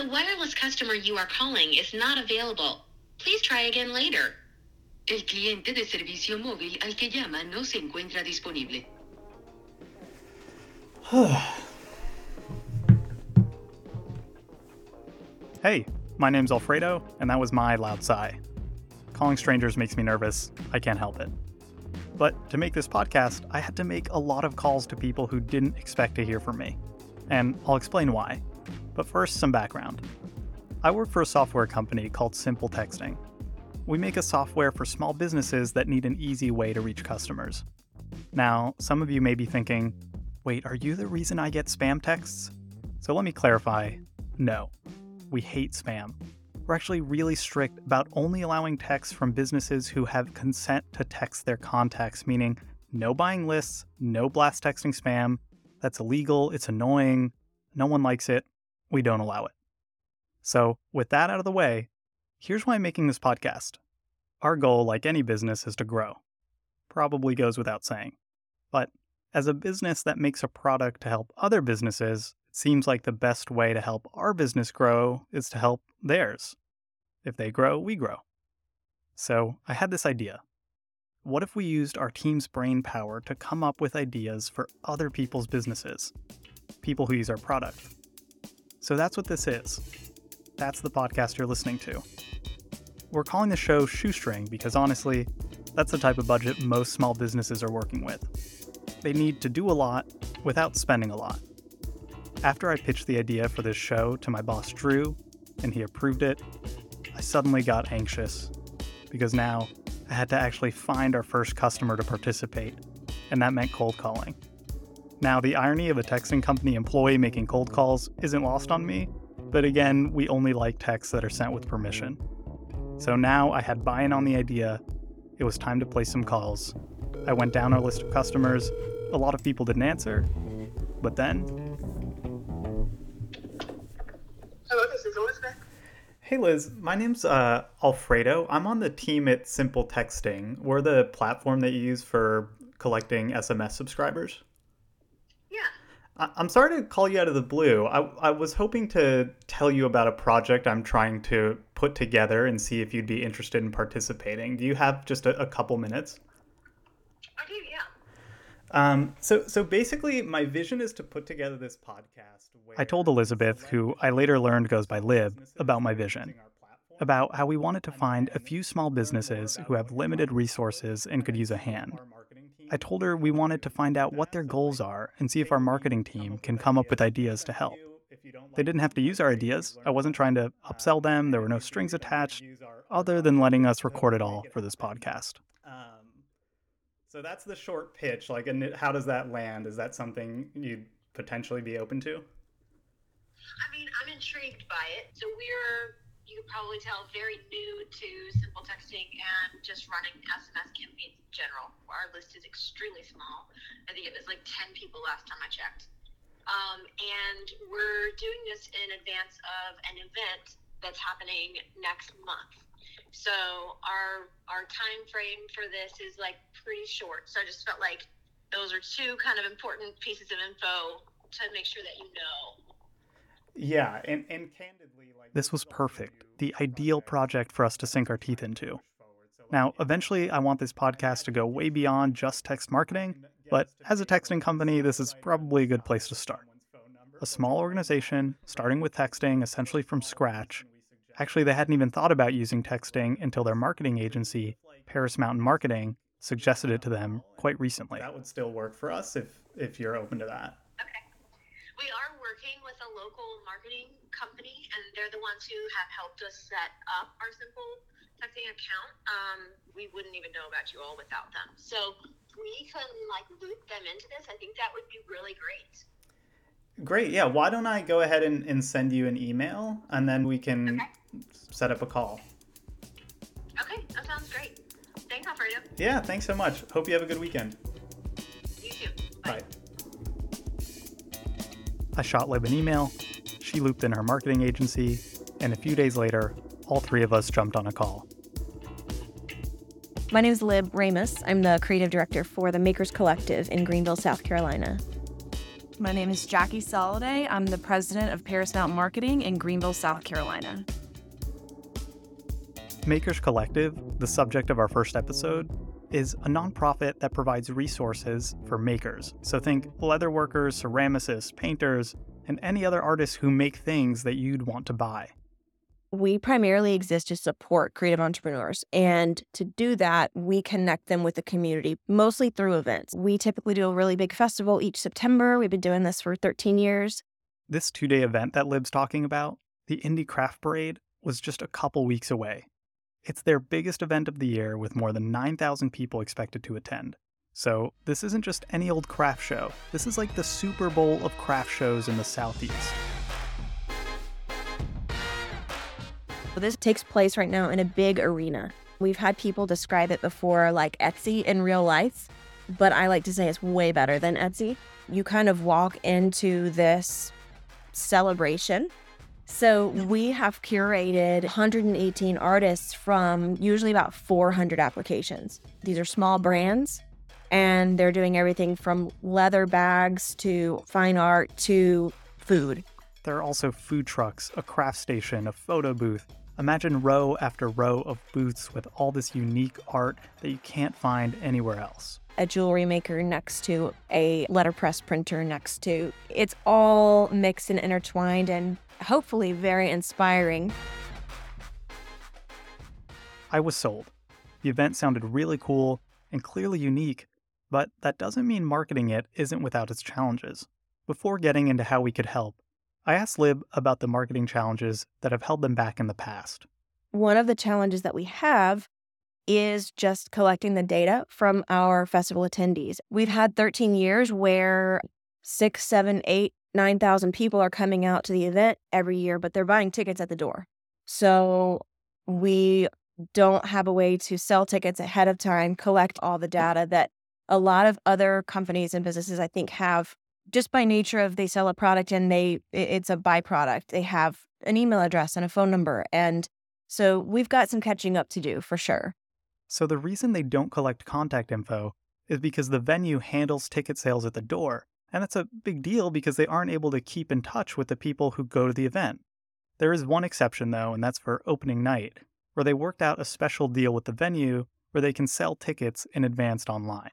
The wireless customer you are calling is not available. Please try again later. El cliente de servicio móvil al que llama no se encuentra disponible. hey, my name's Alfredo, and that was my loud sigh. Calling strangers makes me nervous. I can't help it. But to make this podcast, I had to make a lot of calls to people who didn't expect to hear from me. And I'll explain why. But first, some background. I work for a software company called Simple Texting. We make a software for small businesses that need an easy way to reach customers. Now, some of you may be thinking, wait, are you the reason I get spam texts? So let me clarify no, we hate spam. We're actually really strict about only allowing texts from businesses who have consent to text their contacts, meaning no buying lists, no blast texting spam. That's illegal, it's annoying, no one likes it, we don't allow it. So, with that out of the way, here's why I'm making this podcast. Our goal, like any business, is to grow. Probably goes without saying. But as a business that makes a product to help other businesses, it seems like the best way to help our business grow is to help theirs. If they grow, we grow. So I had this idea. What if we used our team's brain power to come up with ideas for other people's businesses? People who use our product. So that's what this is. That's the podcast you're listening to. We're calling the show Shoestring because honestly, that's the type of budget most small businesses are working with. They need to do a lot without spending a lot. After I pitched the idea for this show to my boss Drew, and he approved it, I suddenly got anxious because now I had to actually find our first customer to participate, and that meant cold calling. Now, the irony of a texting company employee making cold calls isn't lost on me, but again, we only like texts that are sent with permission. So now I had buy in on the idea. It was time to place some calls. I went down our list of customers. A lot of people didn't answer. But then. Hello, this is Elizabeth. Hey Liz, my name's uh, Alfredo. I'm on the team at Simple Texting. We're the platform that you use for collecting SMS subscribers. Yeah. I'm sorry to call you out of the blue. I, I was hoping to tell you about a project I'm trying to put together and see if you'd be interested in participating. Do you have just a, a couple minutes? I do, yeah. Um, so, so basically, my vision is to put together this podcast. I told Elizabeth, who I later learned goes by Lib, about my vision. About how we wanted to find a few small businesses who have limited resources and could use a hand. I told her we wanted to find out what their goals are and see if our marketing team can come up with ideas to help. They didn't have to use our ideas. I wasn't trying to upsell them, there were no strings attached, other than letting us record it all for this podcast. So that's the short pitch. Like, and how does that land? Is that something you'd potentially be open to? I mean, I'm intrigued by it. So we're, you can probably tell, very new to simple texting and just running SMS campaigns in general. Our list is extremely small. I think it was like 10 people last time I checked. Um, and we're doing this in advance of an event that's happening next month. So our our time frame for this is like pretty short. So I just felt like those are two kind of important pieces of info to make sure that you know. Yeah, and, and candidly, like this was perfect. The ideal project for us to sink our teeth into. Now, eventually, I want this podcast to go way beyond just text marketing, but as a texting company, this is probably a good place to start. A small organization starting with texting essentially from scratch. Actually, they hadn't even thought about using texting until their marketing agency, Paris Mountain Marketing, suggested it to them quite recently. That would still work for us if if you're open to that. Okay. We are working with a local marketing company, and they're the ones who have helped us set up our simple texting account. Um, we wouldn't even know about you all without them. So we can like loop them into this. I think that would be really great. Great. Yeah. Why don't I go ahead and, and send you an email and then we can okay. set up a call. Okay. That sounds great. Thanks, Alfredo. Yeah. Thanks so much. Hope you have a good weekend. You too. Bye. Bye. I shot Lib an email. She looped in her marketing agency. And a few days later, all three of us jumped on a call. My name is Lib Ramus. I'm the creative director for the Makers Collective in Greenville, South Carolina. My name is Jackie Soliday. I'm the president of Paris Mountain Marketing in Greenville, South Carolina. Makers Collective, the subject of our first episode, is a nonprofit that provides resources for makers. So think leather workers, ceramicists, painters, and any other artists who make things that you'd want to buy we primarily exist to support creative entrepreneurs. And to do that, we connect them with the community, mostly through events. We typically do a really big festival each September. We've been doing this for 13 years. This two day event that Lib's talking about, the Indie Craft Parade, was just a couple weeks away. It's their biggest event of the year with more than 9,000 people expected to attend. So, this isn't just any old craft show. This is like the Super Bowl of craft shows in the Southeast. This takes place right now in a big arena. We've had people describe it before like Etsy in real life, but I like to say it's way better than Etsy. You kind of walk into this celebration. So we have curated 118 artists from usually about 400 applications. These are small brands and they're doing everything from leather bags to fine art to food. There are also food trucks, a craft station, a photo booth, Imagine row after row of booths with all this unique art that you can't find anywhere else. A jewelry maker next to a letterpress printer next to. It's all mixed and intertwined and hopefully very inspiring. I was sold. The event sounded really cool and clearly unique, but that doesn't mean marketing it isn't without its challenges. Before getting into how we could help, I asked Lib about the marketing challenges that have held them back in the past. One of the challenges that we have is just collecting the data from our festival attendees. We've had 13 years where six, seven, eight, 9,000 people are coming out to the event every year, but they're buying tickets at the door. So we don't have a way to sell tickets ahead of time, collect all the mm. data that a lot of other companies and businesses, I think, have just by nature of they sell a product and they it's a byproduct. They have an email address and a phone number and so we've got some catching up to do for sure. So the reason they don't collect contact info is because the venue handles ticket sales at the door. And that's a big deal because they aren't able to keep in touch with the people who go to the event. There is one exception though, and that's for opening night, where they worked out a special deal with the venue where they can sell tickets in advance online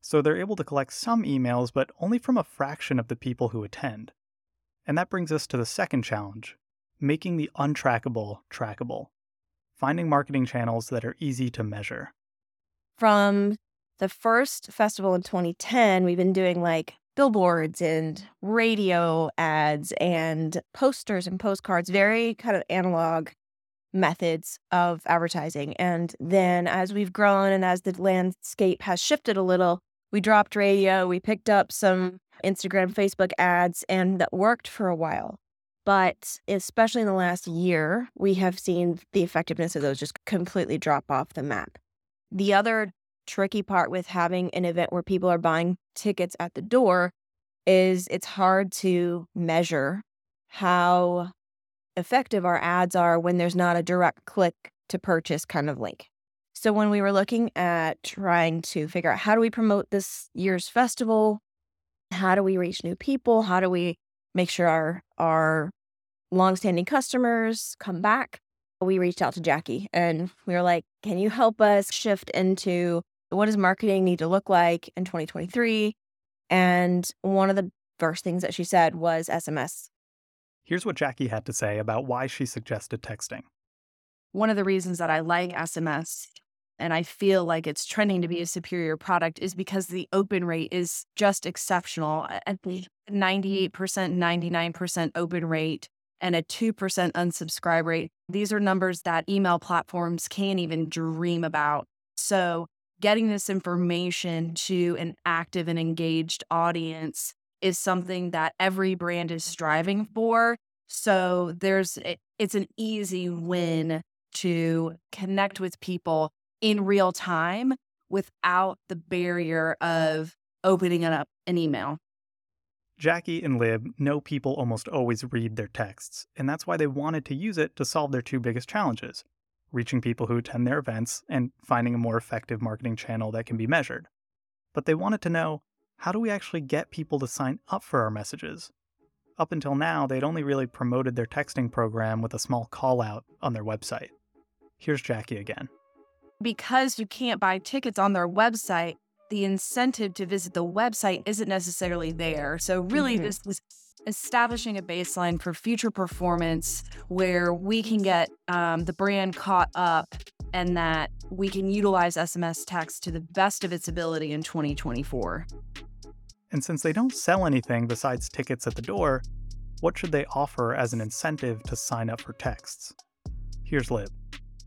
so they're able to collect some emails, but only from a fraction of the people who attend. And that brings us to the second challenge making the untrackable trackable, finding marketing channels that are easy to measure. From the first festival in 2010, we've been doing like billboards and radio ads and posters and postcards, very kind of analog methods of advertising. And then as we've grown and as the landscape has shifted a little, we dropped radio, we picked up some Instagram, Facebook ads, and that worked for a while. But especially in the last year, we have seen the effectiveness of those just completely drop off the map. The other tricky part with having an event where people are buying tickets at the door is it's hard to measure how effective our ads are when there's not a direct click to purchase kind of link. So when we were looking at trying to figure out how do we promote this year's festival, how do we reach new people, how do we make sure our our longstanding customers come back, we reached out to Jackie and we were like, "Can you help us shift into what does marketing need to look like in 2023?" And one of the first things that she said was SMS. Here's what Jackie had to say about why she suggested texting. One of the reasons that I like SMS and I feel like it's trending to be a superior product is because the open rate is just exceptional. At the 98%, 99% open rate and a 2% unsubscribe rate. These are numbers that email platforms can't even dream about. So, getting this information to an active and engaged audience is something that every brand is striving for. So, there's it's an easy win to connect with people in real time without the barrier of opening up an email. Jackie and Lib know people almost always read their texts, and that's why they wanted to use it to solve their two biggest challenges reaching people who attend their events and finding a more effective marketing channel that can be measured. But they wanted to know how do we actually get people to sign up for our messages? Up until now, they'd only really promoted their texting program with a small call out on their website. Here's Jackie again. Because you can't buy tickets on their website, the incentive to visit the website isn't necessarily there. So, really, Mhm. this was establishing a baseline for future performance where we can get um, the brand caught up and that we can utilize SMS text to the best of its ability in 2024. And since they don't sell anything besides tickets at the door, what should they offer as an incentive to sign up for texts? Here's Lib.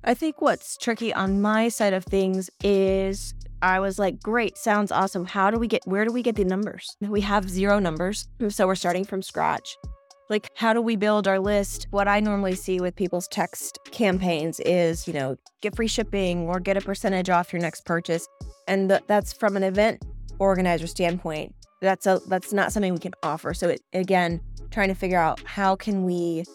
I think what's tricky on my side of things is I was like, great, sounds awesome. How do we get, where do we get the numbers? We have zero numbers. So we're starting from scratch. Like, how do we build our list? What I normally see with people's text campaigns is, you know, get free shipping or get a percentage off your next purchase. And th- that's from an event organizer standpoint. That's a that's not something we can offer. So it, again, trying to figure out how can we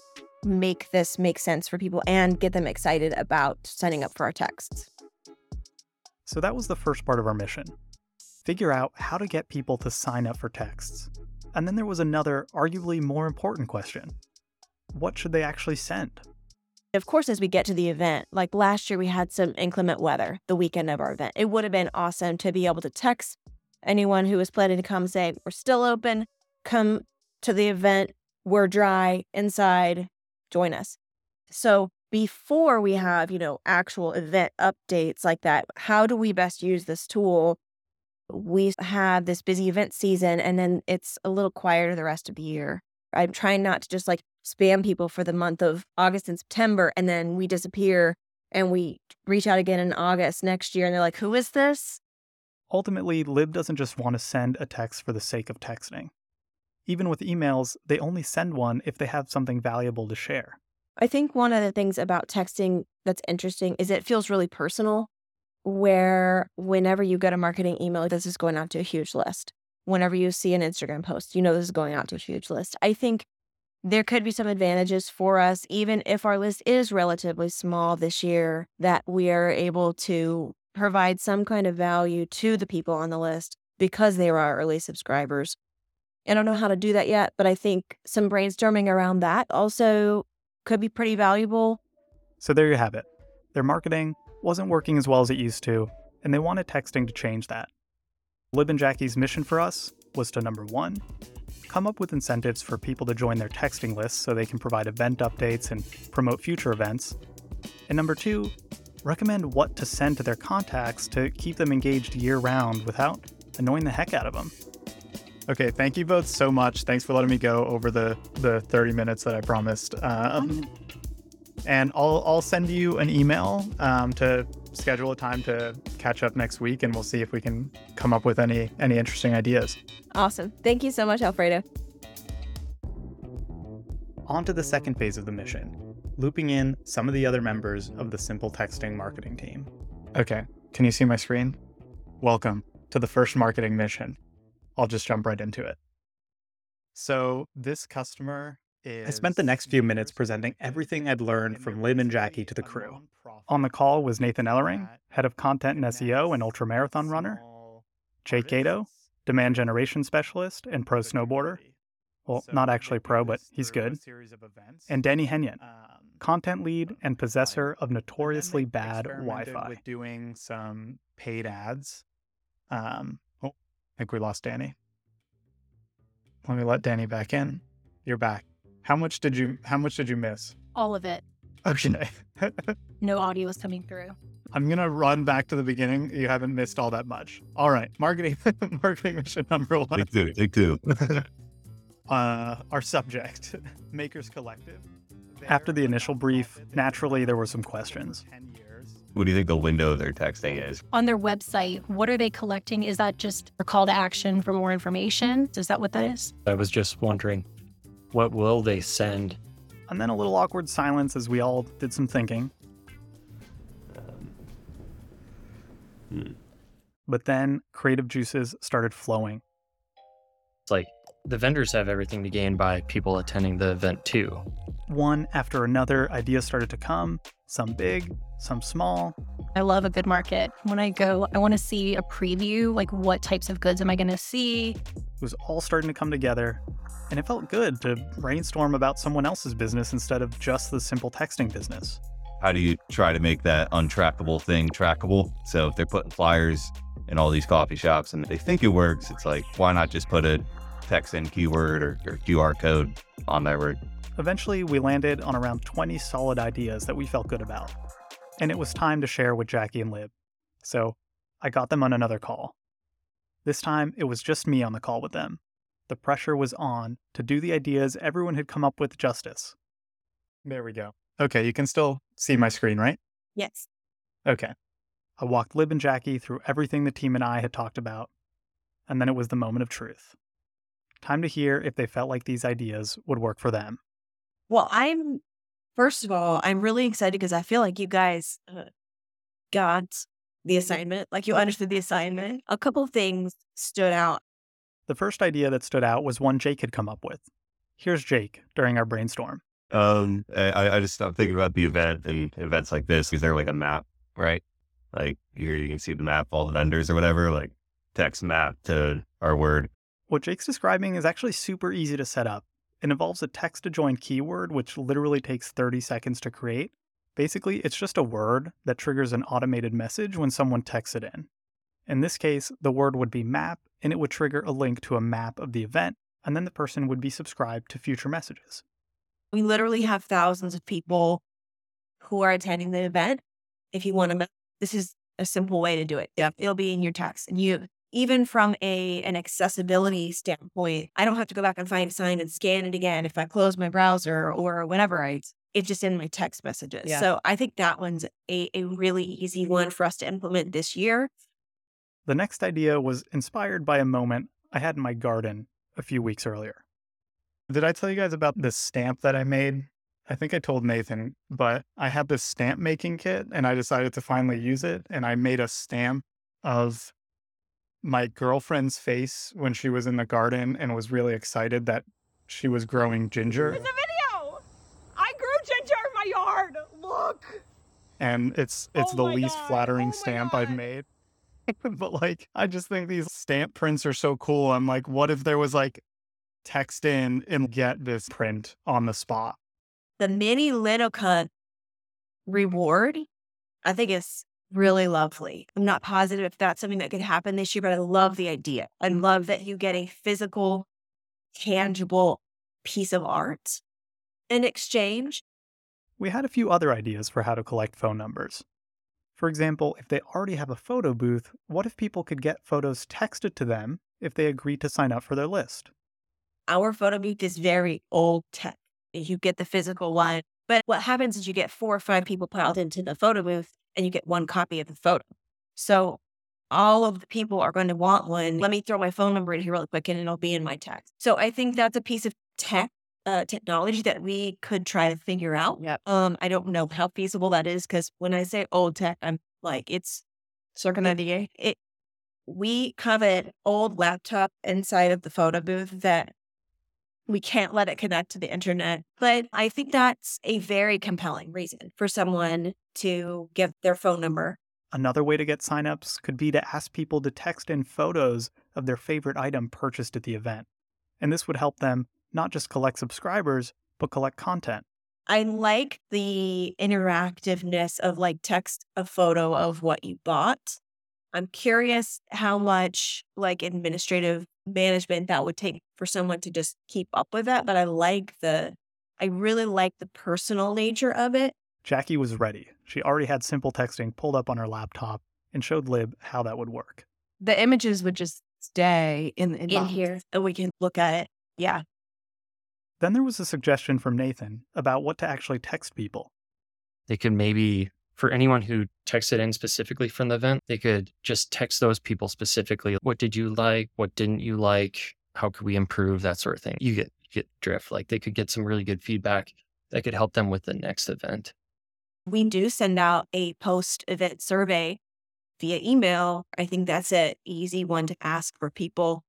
make this make sense for people and get them excited about signing up for our texts. So that was the first part of our mission figure out how to get people to sign up for texts. And then there was another, arguably more important question what should they actually send? Of course, as we get to the event, like last year, we had some inclement weather the weekend of our event. It would have been awesome to be able to text anyone who was planning to come say, We're still open, come to the event, we're dry inside, join us. So, before we have, you know, actual event updates like that, how do we best use this tool? We have this busy event season and then it's a little quieter the rest of the year. I'm trying not to just like spam people for the month of August and September and then we disappear and we reach out again in August next year and they're like, who is this? Ultimately, Lib doesn't just want to send a text for the sake of texting. Even with emails, they only send one if they have something valuable to share. I think one of the things about texting that's interesting is it feels really personal, where whenever you get a marketing email, this is going out to a huge list. Whenever you see an Instagram post, you know this is going out to a huge list. I think there could be some advantages for us, even if our list is relatively small this year, that we are able to provide some kind of value to the people on the list because they are our early subscribers. I don't know how to do that yet, but I think some brainstorming around that also could be pretty valuable. So there you have it. Their marketing wasn't working as well as it used to, and they wanted texting to change that. Lib and Jackie's mission for us was to number one, come up with incentives for people to join their texting lists so they can provide event updates and promote future events. And number two, recommend what to send to their contacts to keep them engaged year round without annoying the heck out of them. Okay, thank you both so much. Thanks for letting me go over the, the 30 minutes that I promised. Um, and I'll, I'll send you an email um, to schedule a time to catch up next week, and we'll see if we can come up with any any interesting ideas. Awesome. Thank you so much, Alfredo. On to the second phase of the mission, looping in some of the other members of the Simple Texting marketing team. Okay, can you see my screen? Welcome to the first marketing mission. I'll just jump right into it. So, this customer is. I spent the next few minutes presenting everything I'd learned from Lib and Jackie to the crew. On the call was Nathan Ellering, head of content and SEO and ultramarathon runner, Jake Gato, demand generation specialist and pro snowboarder. Well, not actually pro, but he's good. And Danny Henyon, content lead and possessor of notoriously bad Wi-Fi. With doing some paid ads. Um, I think we lost Danny. Let me let Danny back in. You're back. How much did you How much did you miss? All of it. Okay. No audio is coming through. I'm gonna run back to the beginning. You haven't missed all that much. All right, marketing marketing mission number one. Take two. Take two. uh, our subject, Makers Collective. After the initial brief, naturally there were some questions. What do you think the window they're texting is? On their website, what are they collecting? Is that just a call to action for more information? Is that what that is? I was just wondering, what will they send? And then a little awkward silence as we all did some thinking. Hmm. But then creative juices started flowing. It's like the vendors have everything to gain by people attending the event too. One after another, ideas started to come, some big, some small. I love a good market. When I go, I want to see a preview like what types of goods am I going to see? It was all starting to come together, and it felt good to brainstorm about someone else's business instead of just the simple texting business. How do you try to make that untrackable thing trackable? So if they're putting flyers in all these coffee shops and they think it works, it's like, why not just put a text in keyword or, or QR code on that word? Eventually, we landed on around 20 solid ideas that we felt good about. And it was time to share with Jackie and Lib. So I got them on another call. This time, it was just me on the call with them. The pressure was on to do the ideas everyone had come up with justice. There we go. Okay, you can still see my screen, right? Yes. Okay. I walked Lib and Jackie through everything the team and I had talked about, and then it was the moment of truth. Time to hear if they felt like these ideas would work for them. Well, I'm, first of all, I'm really excited because I feel like you guys uh, got the assignment, like you understood the assignment. A couple of things stood out. The first idea that stood out was one Jake had come up with. Here's Jake during our brainstorm. Um, I, I just I'm thinking about the event and events like this. Is there like a map, right? Like here you can see the map, all the vendors or whatever, like text map to our word. What Jake's describing is actually super easy to set up. It involves a text to join keyword, which literally takes 30 seconds to create. Basically, it's just a word that triggers an automated message when someone texts it in. In this case, the word would be map, and it would trigger a link to a map of the event, and then the person would be subscribed to future messages. We literally have thousands of people who are attending the event. If you want to, this is a simple way to do it. Yeah. It'll be in your text. And you, even from a an accessibility standpoint, I don't have to go back and find a sign and scan it again. If I close my browser or whenever I, it's just in my text messages. Yeah. So I think that one's a, a really easy one for us to implement this year. The next idea was inspired by a moment I had in my garden a few weeks earlier. Did I tell you guys about this stamp that I made? I think I told Nathan, but I had this stamp making kit and I decided to finally use it. And I made a stamp of my girlfriend's face when she was in the garden and was really excited that she was growing ginger. It's a video. I grew ginger in my yard. Look. and it's it's Oh the least God. flattering Oh my stamp I've made. but like I just think these stamp prints are so cool. I'm like, what if there was like text in and get this print on the spot? The mini Linocut reward, I think is really lovely. I'm not positive if that's something that could happen this year, but I love the idea. I mm. love that you get a physical, tangible piece of art in exchange. We had a few other ideas for how to collect phone numbers. For example, if they already have a photo booth, what if people could get photos texted to them if they agreed to sign up for their list? Our photo booth is very old tech. You get the physical one, but what happens is you get four or five people piled into the photo booth and you get one copy of the photo. So all of the people are going to want one. Let me throw my phone number in here really quick and it'll be in my text. So I think that's a piece of tech, uh, technology that we could try to figure out. Yep. Um, I don't know how feasible that is because when I say old tech, I'm like, it's Circa 98. it we have an old laptop inside of the photo booth that we can't let it connect to the internet. But I think that's a very compelling reason for someone to give their phone number. Another way to get signups could be to ask people to text in photos of their favorite item purchased at the event. And this would help them not just collect subscribers, but collect content. I like the interactiveness of like text a photo of what you bought. I'm curious how much like administrative management that would take for someone to just keep up with that. But I like the, I really like the personal nature of it. Jackie was ready. She already had simple texting pulled up on her laptop and showed Lib how that would work. The images would just stay in, in, in here and we can look at it. Yeah. Then there was a suggestion from Nathan about what to actually text people. They could maybe, for anyone who texted in specifically from the event, they could just text those people specifically. What did you like? What didn't you like? How could we improve? That sort of thing. You get you get drift. Like they could get some really good feedback that could help them with the next event. We do send out a post event survey via email. I think that's an easy one to ask for people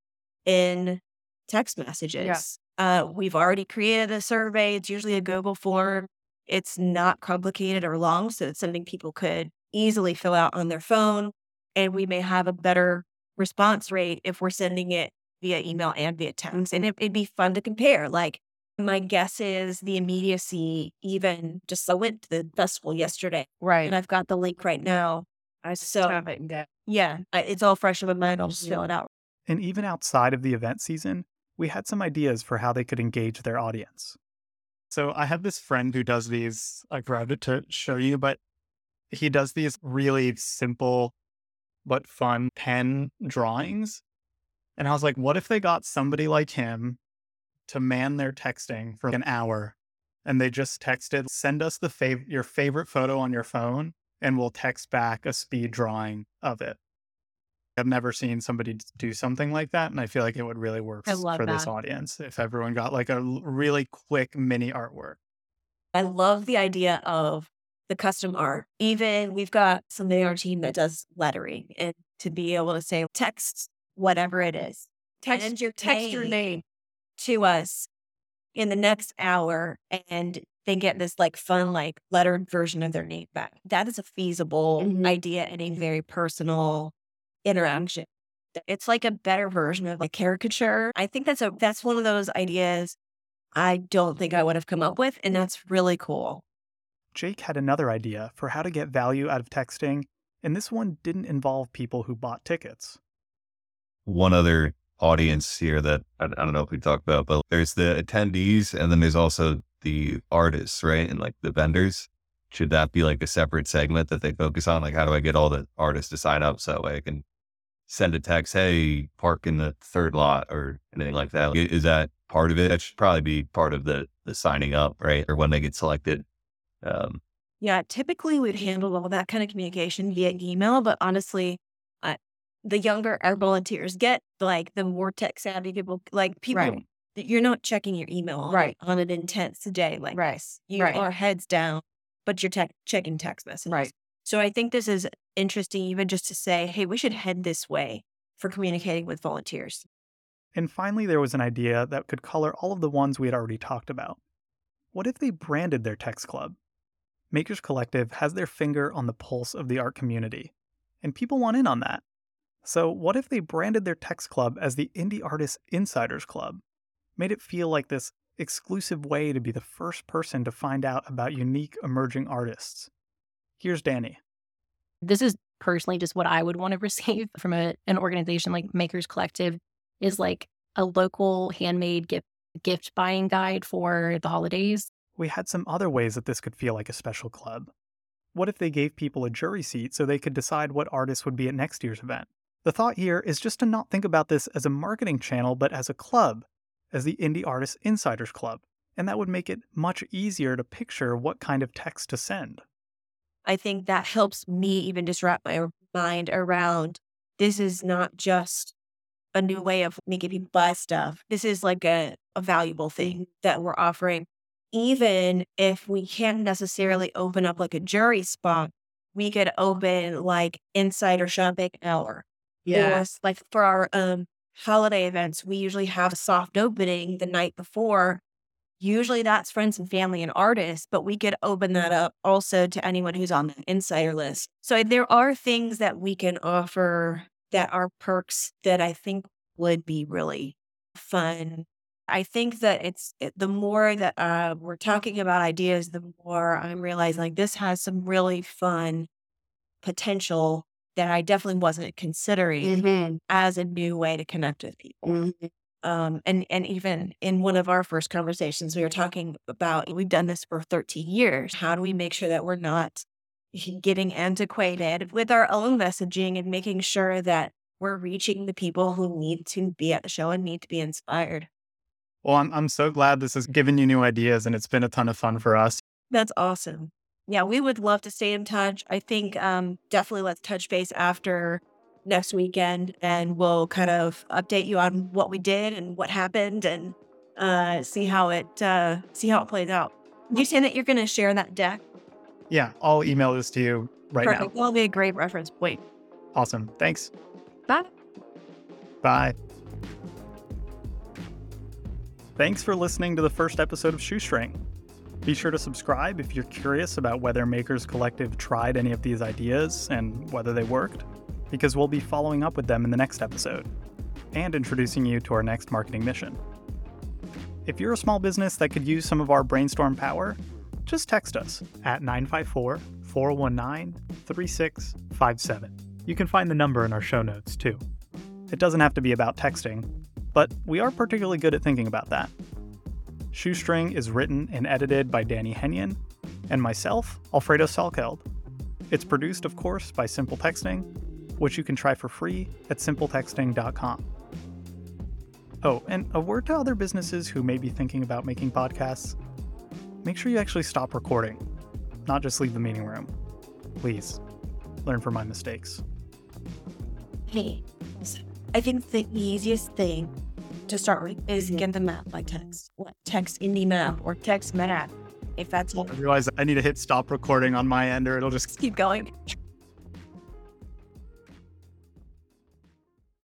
in text messages. Uh, we've already created a survey. It's usually a Google form. It's not complicated or long, so it's something people could easily fill out on their phone. And we may have a better response rate if we're sending it via email and via text. And mm-hmm. it, it'd be fun to compare. Like, my guess is the immediacy, even just I went to the festival yesterday Right. and I've got the link right now. I so have it. yeah, I, it's all fresh in my mind. I'll just fill it out. And even outside of the event season, we had some ideas for how they could engage their audience. So I have this friend who does these, I grabbed it to show you, but he does these really simple but fun pen drawings. And I was like, what if they got somebody like him to man their texting for an hour and they just texted, send us the fav- your favorite photo on your phone and we'll text back a speed drawing of it. I've never seen somebody do something like that, and I feel like it would really work I s- love for this audience if everyone got like a really quick mini artwork. I love the idea of the custom art. Even we've got somebody on our team that does lettering and to be able to say text whatever it is. Text your text your name. to us in the next hour and they get this like fun like lettered version of their name back. That is a feasible Mhm. idea and a very personal interaction. It's like a better version of a caricature. I think that's a that's one of those ideas I don't think I would have come up with and that's really cool. Jake had another idea for how to get value out of texting, and this one didn't involve people who bought tickets. one other audience here that I, I don't know if we talked about, but there's the attendees and then there's also the artists, right? And like the vendors. Should that be like a separate segment that they focus on? Like, how do I get all the artists to sign up so that way I can send a text, hey, park in the third lot or anything like that? Like, Is that part of it? That should probably be part of the the signing up, right? Or when they get selected. Um, Yeah, typically we'd handle all that kind of communication via email, but honestly, uh, the younger our volunteers get, like the more tech savvy people, like people, Right. you're not checking your email on, Right. on an intense day like Right. this. You Right. are heads down, but you're tech checking text messages. Right. So I think this is interesting, even just to say, hey, we should head this way for communicating with volunteers. And finally, there was an idea that could color all of the ones we had already talked about. What if they branded their text club? Makers Collective has their finger on the pulse of the art community, and people want in on that. So, what if they branded their text club as the Indie Artists Insiders Club? Made it feel like this exclusive way to be the first person to find out about unique emerging artists. Here's Danny. this is personally just what I would want to receive from a, an organization like Makers Collective is like a local handmade gift gift buying guide for the holidays. We had some other ways that this could feel like a special club. What if they gave people a jury seat so they could decide what artists would be at next year's event? The thought here is just to not think about this as a marketing channel, but as a club, as the Indie Artists Insiders Club. And that would make it much easier to picture what kind of text to send. I think that helps me even just wrap my mind around this is not just a new way of making people buy stuff. This is like a, a valuable thing that we're offering. Even if we can't necessarily open up like a jury spot, we could open like insider shopping hour. Or like for our um holiday events, we usually have a soft opening the night before. Usually that's friends and family and artists, but we could open that mm. up also to anyone who's on the insider list. So there are things that we can offer that are perks that I think would be really fun. I think that it's the more that uh, we're talking about ideas, the more I'm realizing like this has some really fun potential that I definitely wasn't considering mm-hmm. as a new way to connect with people. Mm-hmm. Um, and and even in one of our first conversations, we were talking about we've done this for 13 years. How do we make sure that we're not getting antiquated with our own messaging and making sure that we're reaching the people who need to be at the show and need to be inspired? Well, I'm, I'm so glad this has given you new ideas, and it's been a ton of fun for us. That's awesome. Yeah, we would love to stay in touch. I think um, definitely let's touch base after next weekend and we'll kind of update you on what we did and what happened and uh, see how it uh, see how it plays out. You say that you're going to share that deck. Yeah, I'll email this to you right Perfect. That'll be a great reference point. Awesome. Thanks. Bye. Bye. Thanks for listening to the first episode of Shoestring. Be sure to subscribe if you're curious about whether Makers Collective tried any of these ideas and whether they worked, because we'll be following up with them in the next episode and introducing you to our next marketing mission. If you're a small business that could use some of our brainstorm power, just text us at 954 419 3657. You can find the number in our show notes too. It doesn't have to be about texting, but we are particularly good at thinking about that. Shoestring is written and edited by Danny Henyon, and myself, Alfredo Salkeld. It's produced, of course, by Simple Texting, which you can try for free at simpletexting.com. Oh, and a word to other businesses who may be thinking about making podcasts make sure you actually stop recording, not just leave the meeting room. Please, learn from my mistakes. Hey, I think the easiest thing to start with is mm-hmm. get the map by text. What? Text indie map or text map. If that's what I realize I need to hit stop recording on my end or it'll just keep going.